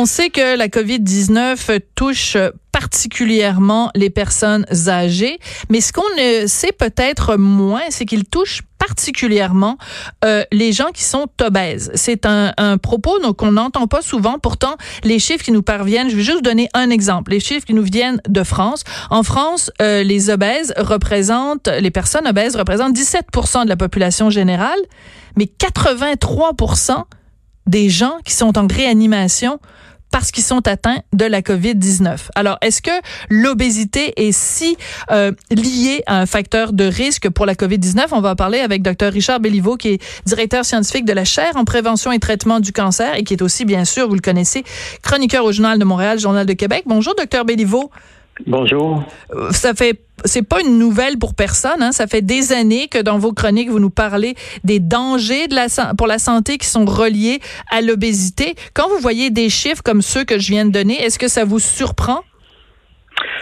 On sait que la COVID-19 touche particulièrement les personnes âgées, mais ce qu'on sait peut-être moins, c'est qu'il touche particulièrement euh, les gens qui sont obèses. C'est un, un, propos qu'on n'entend pas souvent. Pourtant, les chiffres qui nous parviennent, je vais juste donner un exemple. Les chiffres qui nous viennent de France. En France, euh, les obèses représentent, les personnes obèses représentent 17 de la population générale, mais 83% des gens qui sont en réanimation parce qu'ils sont atteints de la COVID-19. Alors, est-ce que l'obésité est si euh, liée à un facteur de risque pour la COVID-19? On va en parler avec Dr. Richard Belliveau, qui est directeur scientifique de la chaire en prévention et traitement du cancer et qui est aussi, bien sûr, vous le connaissez, chroniqueur au Journal de Montréal, Journal de Québec. Bonjour, Dr. Belliveau. Bonjour. Ça fait c'est pas une nouvelle pour personne. Hein. Ça fait des années que dans vos chroniques, vous nous parlez des dangers de la, pour la santé qui sont reliés à l'obésité. Quand vous voyez des chiffres comme ceux que je viens de donner, est-ce que ça vous surprend?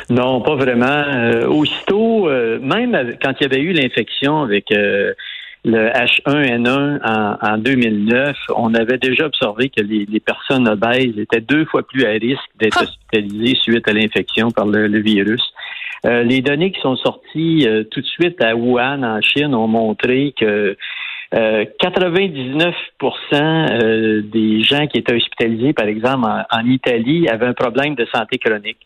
Non, pas vraiment. Euh, aussitôt, euh, même quand il y avait eu l'infection avec le H1N1 en, en, 2009, on avait déjà observé que les, personnes obèses étaient deux fois plus à risque d'être ah! hospitalisées suite à l'infection par le virus. Euh, les données qui sont sorties euh, tout de suite à Wuhan, en Chine, ont montré que 99% euh, des gens qui étaient hospitalisés, par exemple, en, Italie, avaient un problème de santé chronique.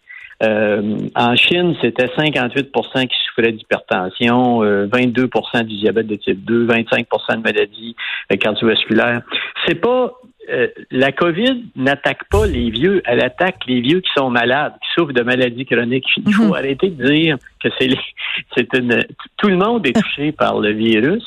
en Chine, c'était 58% qui souffraient d'hypertension, 22% du diabète de type 2, 25% de maladies cardiovasculaires. C'est pas euh, la COVID n'attaque pas les vieux, elle attaque les vieux qui sont malades, qui souffrent de maladies chroniques. Il faut mhm. arrêter de dire que c'est c'est une tout le monde est touché par le virus,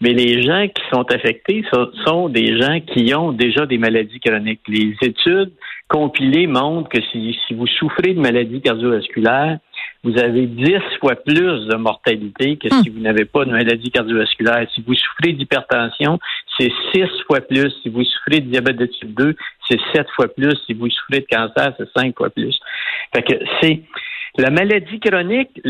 mais les gens qui sont affectés sont, des gens qui ont déjà des maladies chroniques. Les études compilées montrent que si, si vous souffrez de maladies cardiovasculaires, vous avez dix fois plus de mortalité que si hmm. vous n'avez pas de maladie cardiovasculaire. Si vous souffrez d'hypertension, c'est six fois plus. Si vous souffrez de diabète de type 2, c'est sept fois plus. Si vous souffrez de cancer, c'est cinq fois plus. Fait que c'est la maladie chronique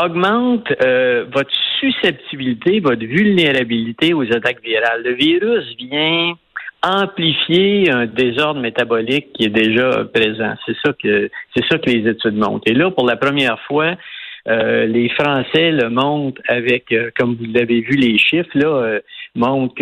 augmente euh, votre susceptibilité, votre vulnérabilité aux attaques virales. Le virus vient amplifier un désordre métabolique qui est déjà présent. C'est ça que c'est ça que les études montrent. Et là, pour la première fois, euh, les Français le montrent avec, euh, comme vous l'avez vu, les chiffres là euh, montrent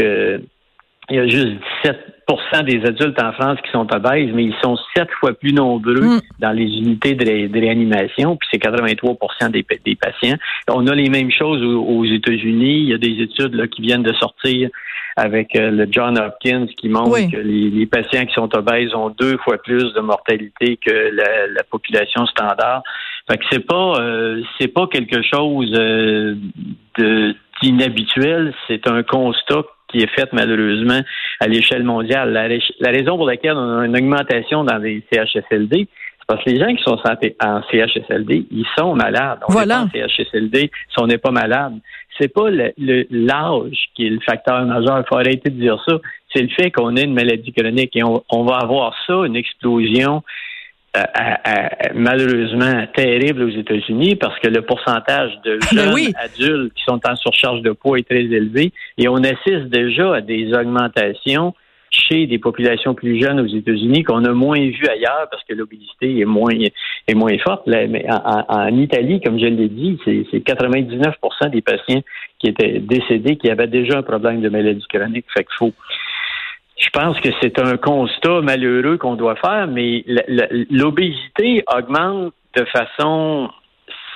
il y a juste 17 des adultes en France qui sont obèses, mais ils sont sept fois plus nombreux mm. dans les unités de, réanimation, puis c'est 83 des, des, patients. On a les mêmes choses aux, États-Unis. Il y a des études là, qui viennent de sortir avec euh, le John Hopkins qui montre que les, patients qui sont obèses ont deux fois plus de mortalité que la, population standard. Fait que c'est pas euh, c'est pas quelque chose euh, de d'inhabituel, c'est un constat qui est faite malheureusement à l'échelle mondiale. La, raison pour laquelle on a une augmentation dans les CHSLD, c'est parce que les gens qui sont en CHSLD, ils sont malades. On voilà. en CHSLD si on n'est pas malade. C'est pas l'âge qui est le facteur majeur. Il faut arrêter de dire ça. C'est le fait qu'on ait une maladie chronique et on va avoir ça, une explosion malheureusement terrible aux États-Unis parce que le pourcentage de ben jeunes adultes qui sont en surcharge de poids est très élevé et on assiste déjà à des augmentations chez des populations plus jeunes aux États-Unis qu'on a moins vu ailleurs parce que l'obésité est moins est moins forte. mais en, Italie, comme je l'ai dit, c'est 99% des patients qui étaient décédés qui avaient déjà un problème de maladie chronique. Fait qu'il faut je pense que c'est un constat malheureux qu'on doit faire, mais l'obésité augmente de façon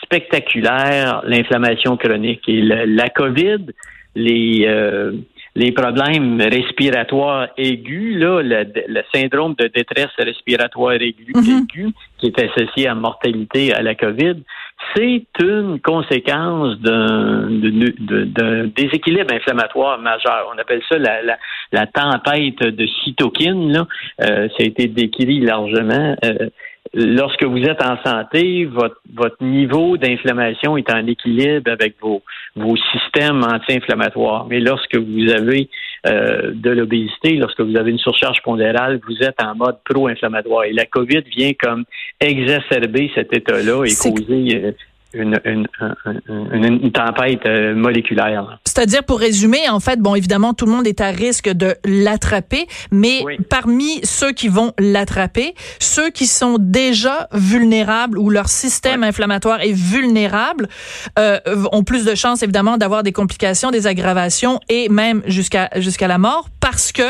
spectaculaire l'inflammation chronique. Et la, COVID, les, euh, les problèmes respiratoires aigus, là, le, syndrome de détresse respiratoire aiguë, aigu, qui est associé à mortalité à la COVID, c'est une conséquence d'un déséquilibre inflammatoire majeur. On appelle ça la, la, tempête de cytokines. Là. Euh, ça a été décrit largement. Euh, lorsque vous êtes en santé, votre, votre niveau d'inflammation est en équilibre avec vos, vos systèmes anti-inflammatoires. Mais lorsque vous avez euh, de l'obésité, lorsque vous avez une surcharge pondérale, vous êtes en mode pro-inflammatoire. Et la COVID vient comme exacerber cet état-là et causer une, une, une, tempête euh, moléculaire. C'est-à-dire, pour résumer, en fait, bon, évidemment, tout le monde est à risque de l'attraper, mais parmi ceux qui vont l'attraper, ceux qui sont déjà vulnérables ou leur système inflammatoire est vulnérable euh, ont plus de chances, évidemment, d'avoir des complications, des aggravations et même jusqu'à jusqu'à la mort parce que,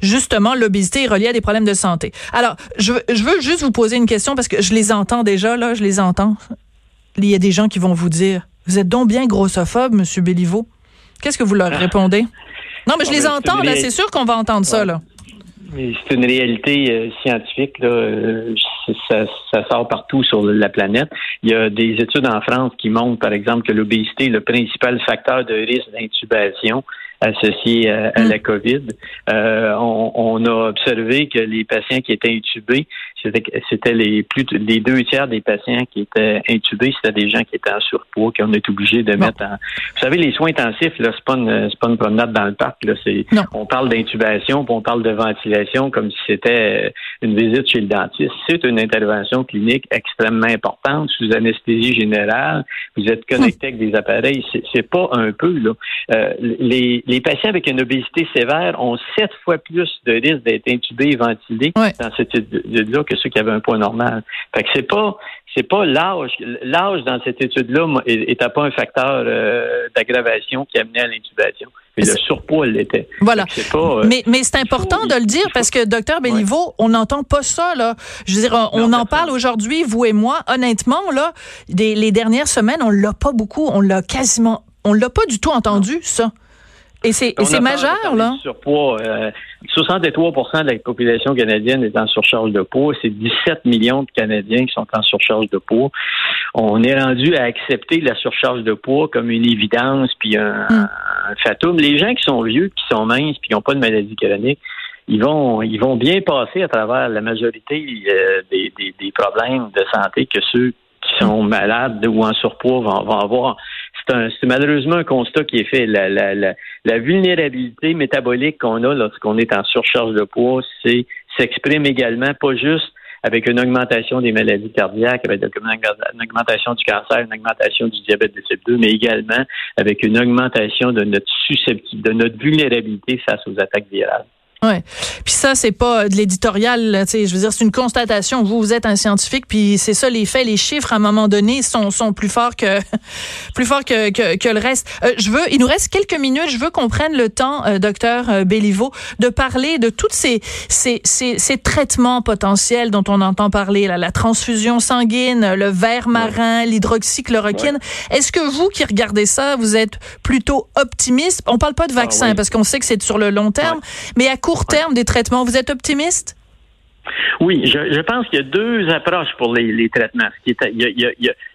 justement, l'obésité est reliée à des problèmes de santé. Alors, je, je veux juste vous poser une question parce que je les entends déjà, là, je les entends il y a des gens qui vont vous dire, vous êtes donc bien grossophobe, Monsieur Béliveau. Qu'est-ce que vous leur répondez? Non, mais je les entends, là. C'est sûr qu'on va entendre ça, là. C'est une réalité euh, scientifique. Là. Euh, ça, ça, sort partout sur la planète. Il y a des études en France qui montrent, par exemple, que l'obésité est le principal facteur de risque d'intubation associé à, mm. la COVID. Euh, on, on, a observé que les patients qui étaient intubés c'était les plus les deux tiers des patients qui étaient intubés, c'était des gens qui étaient en surpoids, qu'on est obligé de mettre en. Vous savez, les soins intensifs, là, c'est pas une c'est pas une promenade dans le parc. Là, c'est on parle d'intubation, puis on parle de ventilation comme si c'était euh, une visite chez le dentiste. C'est une intervention clinique extrêmement importante sous anesthésie générale. Vous êtes connecté avec des appareils. C'est pas un peu là. Euh, les, les patients avec une obésité sévère ont sept fois plus de risque d'être intubés et ventilés dans cette étude-là ceux qui avaient un poids normal. Fait que c'est pas c'est pas l'âge. L'âge dans cette étude-là n'était pas un facteur euh, d'aggravation qui amenait à l'intubation. Mais le surpoids l'était. Voilà. Euh, mais mais c'est important de le dire parce que docteur Béliveau, on n'entend pas ça là. Je veux dire, on, en parle aujourd'hui, vous et moi. Honnêtement là, les dernières semaines, on l'a pas beaucoup, on l'a quasiment, on l'a pas du tout entendu ça. Et c'est majeur, là. Surpoids, 63% euh, de la population canadienne est en surcharge de poids. C'est 17 millions de Canadiens qui sont en surcharge de poids. On est rendu à accepter la surcharge de poids comme une évidence puis un, hmm. fatum. Les gens qui sont vieux, qui sont minces puis qui n'ont pas de maladie chronique, ils vont ils vont bien passer à travers la majorité euh, des, des, des, problèmes de santé que ceux qui sont malades ou en surpoids vont, vont avoir c'est malheureusement un constat qui est fait. La, la, la, la vulnérabilité métabolique qu'on a lorsqu'on est en surcharge de poids, c'est s'exprime également pas juste avec une augmentation des maladies cardiaques, avec une augmentation du cancer, une augmentation du diabète de type 2, mais également avec une augmentation de notre susceptibilité, de notre vulnérabilité face aux attaques virales. Ouais. Puis ça, c'est pas de l'éditorial. Tu sais, je veux dire, c'est une constatation. Vous, vous êtes un scientifique, puis c'est ça, les faits, les chiffres, à un moment donné, sont, sont plus forts que plus forts que, que, que le reste. Euh, je veux, il nous reste quelques minutes. Je veux qu'on prenne le temps, euh, docteur euh, Béliveau, de parler de tous ces, ces, ces, ces, traitements potentiels dont on entend parler, là, la transfusion sanguine, le verre marin, l'hydroxychloroquine. Est-ce que vous qui regardez ça, vous êtes plutôt optimiste? On parle pas de ah vaccin parce qu'on sait que c'est sur le long terme, mais à court terme des traitements. Vous êtes optimiste? Oui, je, pense qu'il y a deux approches pour les, traitements. Il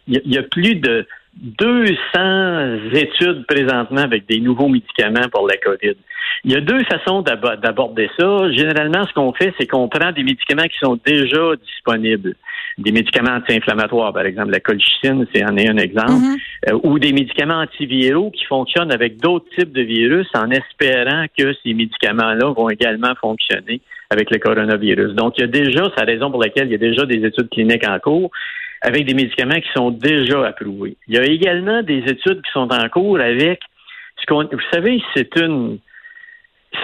y, a, plus de 200 études présentement avec des nouveaux médicaments pour la COVID. Il y a deux façons d'aborder ça. Généralement, ce qu'on fait, c'est qu'on prend des médicaments qui sont déjà disponibles. Des médicaments anti-inflammatoires, par exemple, la colchicine, c'est en est un exemple, mm-hmm. euh, ou des médicaments antiviraux qui fonctionnent avec d'autres types de virus en espérant que ces médicaments-là vont également fonctionner avec le coronavirus. Donc, il y a déjà, c'est la raison pour laquelle il y a déjà des études cliniques en cours avec des médicaments qui sont déjà approuvés. Il y a également des études qui sont en cours avec ce qu'on, vous savez, c'est une,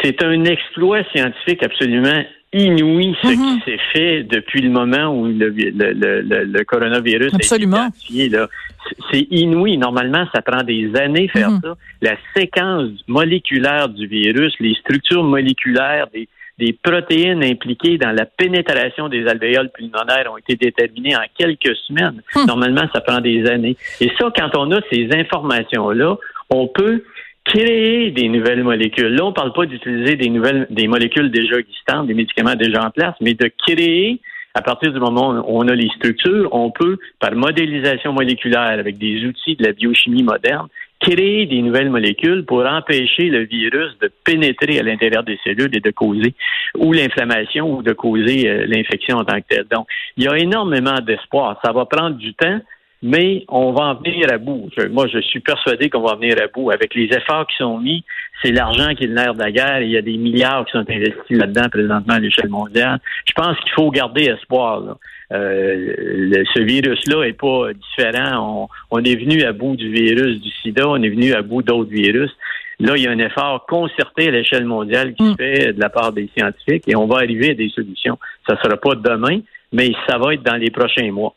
c'est un exploit scientifique absolument inouï ce mm-hmm. qui s'est fait depuis le moment où le, le, le, coronavirus Absolument. été identifié. C'est inouï. Normalement, ça prend des années faire mm-hmm. ça. La séquence moléculaire du virus, les structures moléculaires des, des protéines impliquées dans la pénétration des alvéoles pulmonaires ont été déterminées en quelques semaines. Mm. Normalement, ça prend des années. Et ça, quand on a ces informations-là, on peut créer des nouvelles molécules. Là, on ne parle pas d'utiliser des nouvelles, des molécules déjà existantes, des médicaments déjà en place, mais de créer à partir du moment où on a les structures, on peut, par modélisation moléculaire avec des outils de la biochimie moderne, créer des nouvelles molécules pour empêcher le virus de pénétrer à l'intérieur des cellules et de causer ou l'inflammation ou de causer euh, l'infection en tant que telle. Donc, il y a énormément d'espoir. Ça va prendre du temps, mais on va en venir à bout. moi, je suis persuadé qu'on va en venir à bout. Avec les efforts qui sont mis, c'est l'argent qui est le nerf de la guerre. Il y a des milliards qui sont investis là-dedans présentement à l'échelle mondiale. Je pense qu'il faut garder espoir. Euh, ce virus-là est pas différent. On, on, est venu à bout du virus du sida, on est venu à bout d'autres virus. Là, il y a un effort concerté à l'échelle mondiale qui se mm. fait de la part des scientifiques et on va arriver à des solutions. Ça ne sera pas demain, mais ça va être dans les prochains mois.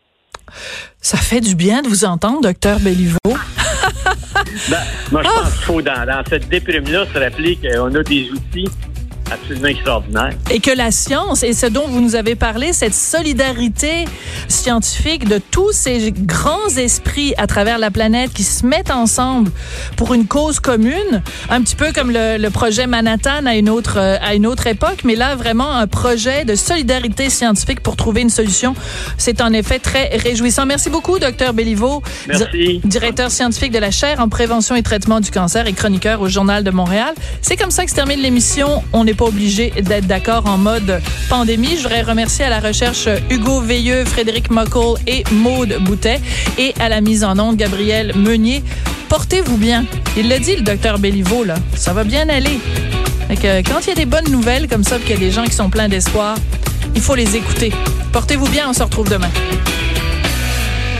Ça fait du bien de vous entendre, docteur Béliveau. ben, moi, je pense qu'il faut, dans, dans cette déprime-là, se rappeler qu'on a des outils absolument extraordinaire. Et que la science, et ce dont vous nous avez parlé, cette solidarité scientifique de tous ces grands esprits à travers la planète qui se mettent ensemble pour une cause commune, un petit peu comme le, projet Manhattan à une autre à une autre époque, mais là vraiment un projet de solidarité scientifique pour trouver une solution. C'est en effet très réjouissant. Merci beaucoup, docteur Béliveau, directeur scientifique de la chaire en prévention et traitement du cancer et chroniqueur au Journal de Montréal. C'est comme ça que se termine l'émission. On est pas obligé d'être d'accord en mode pandémie. Je voudrais remercier à la recherche Hugo Veilleux, Frédéric Muckle et Maude Boutet et à la mise en onde Gabriel Meunier. Portez-vous bien. Il l'a dit, le docteur Béliveau, là. Ça va bien aller. quand il y a des bonnes nouvelles comme ça, qu'il y a des gens qui sont pleins d'espoir, il faut les écouter. Portez-vous bien, on se retrouve demain.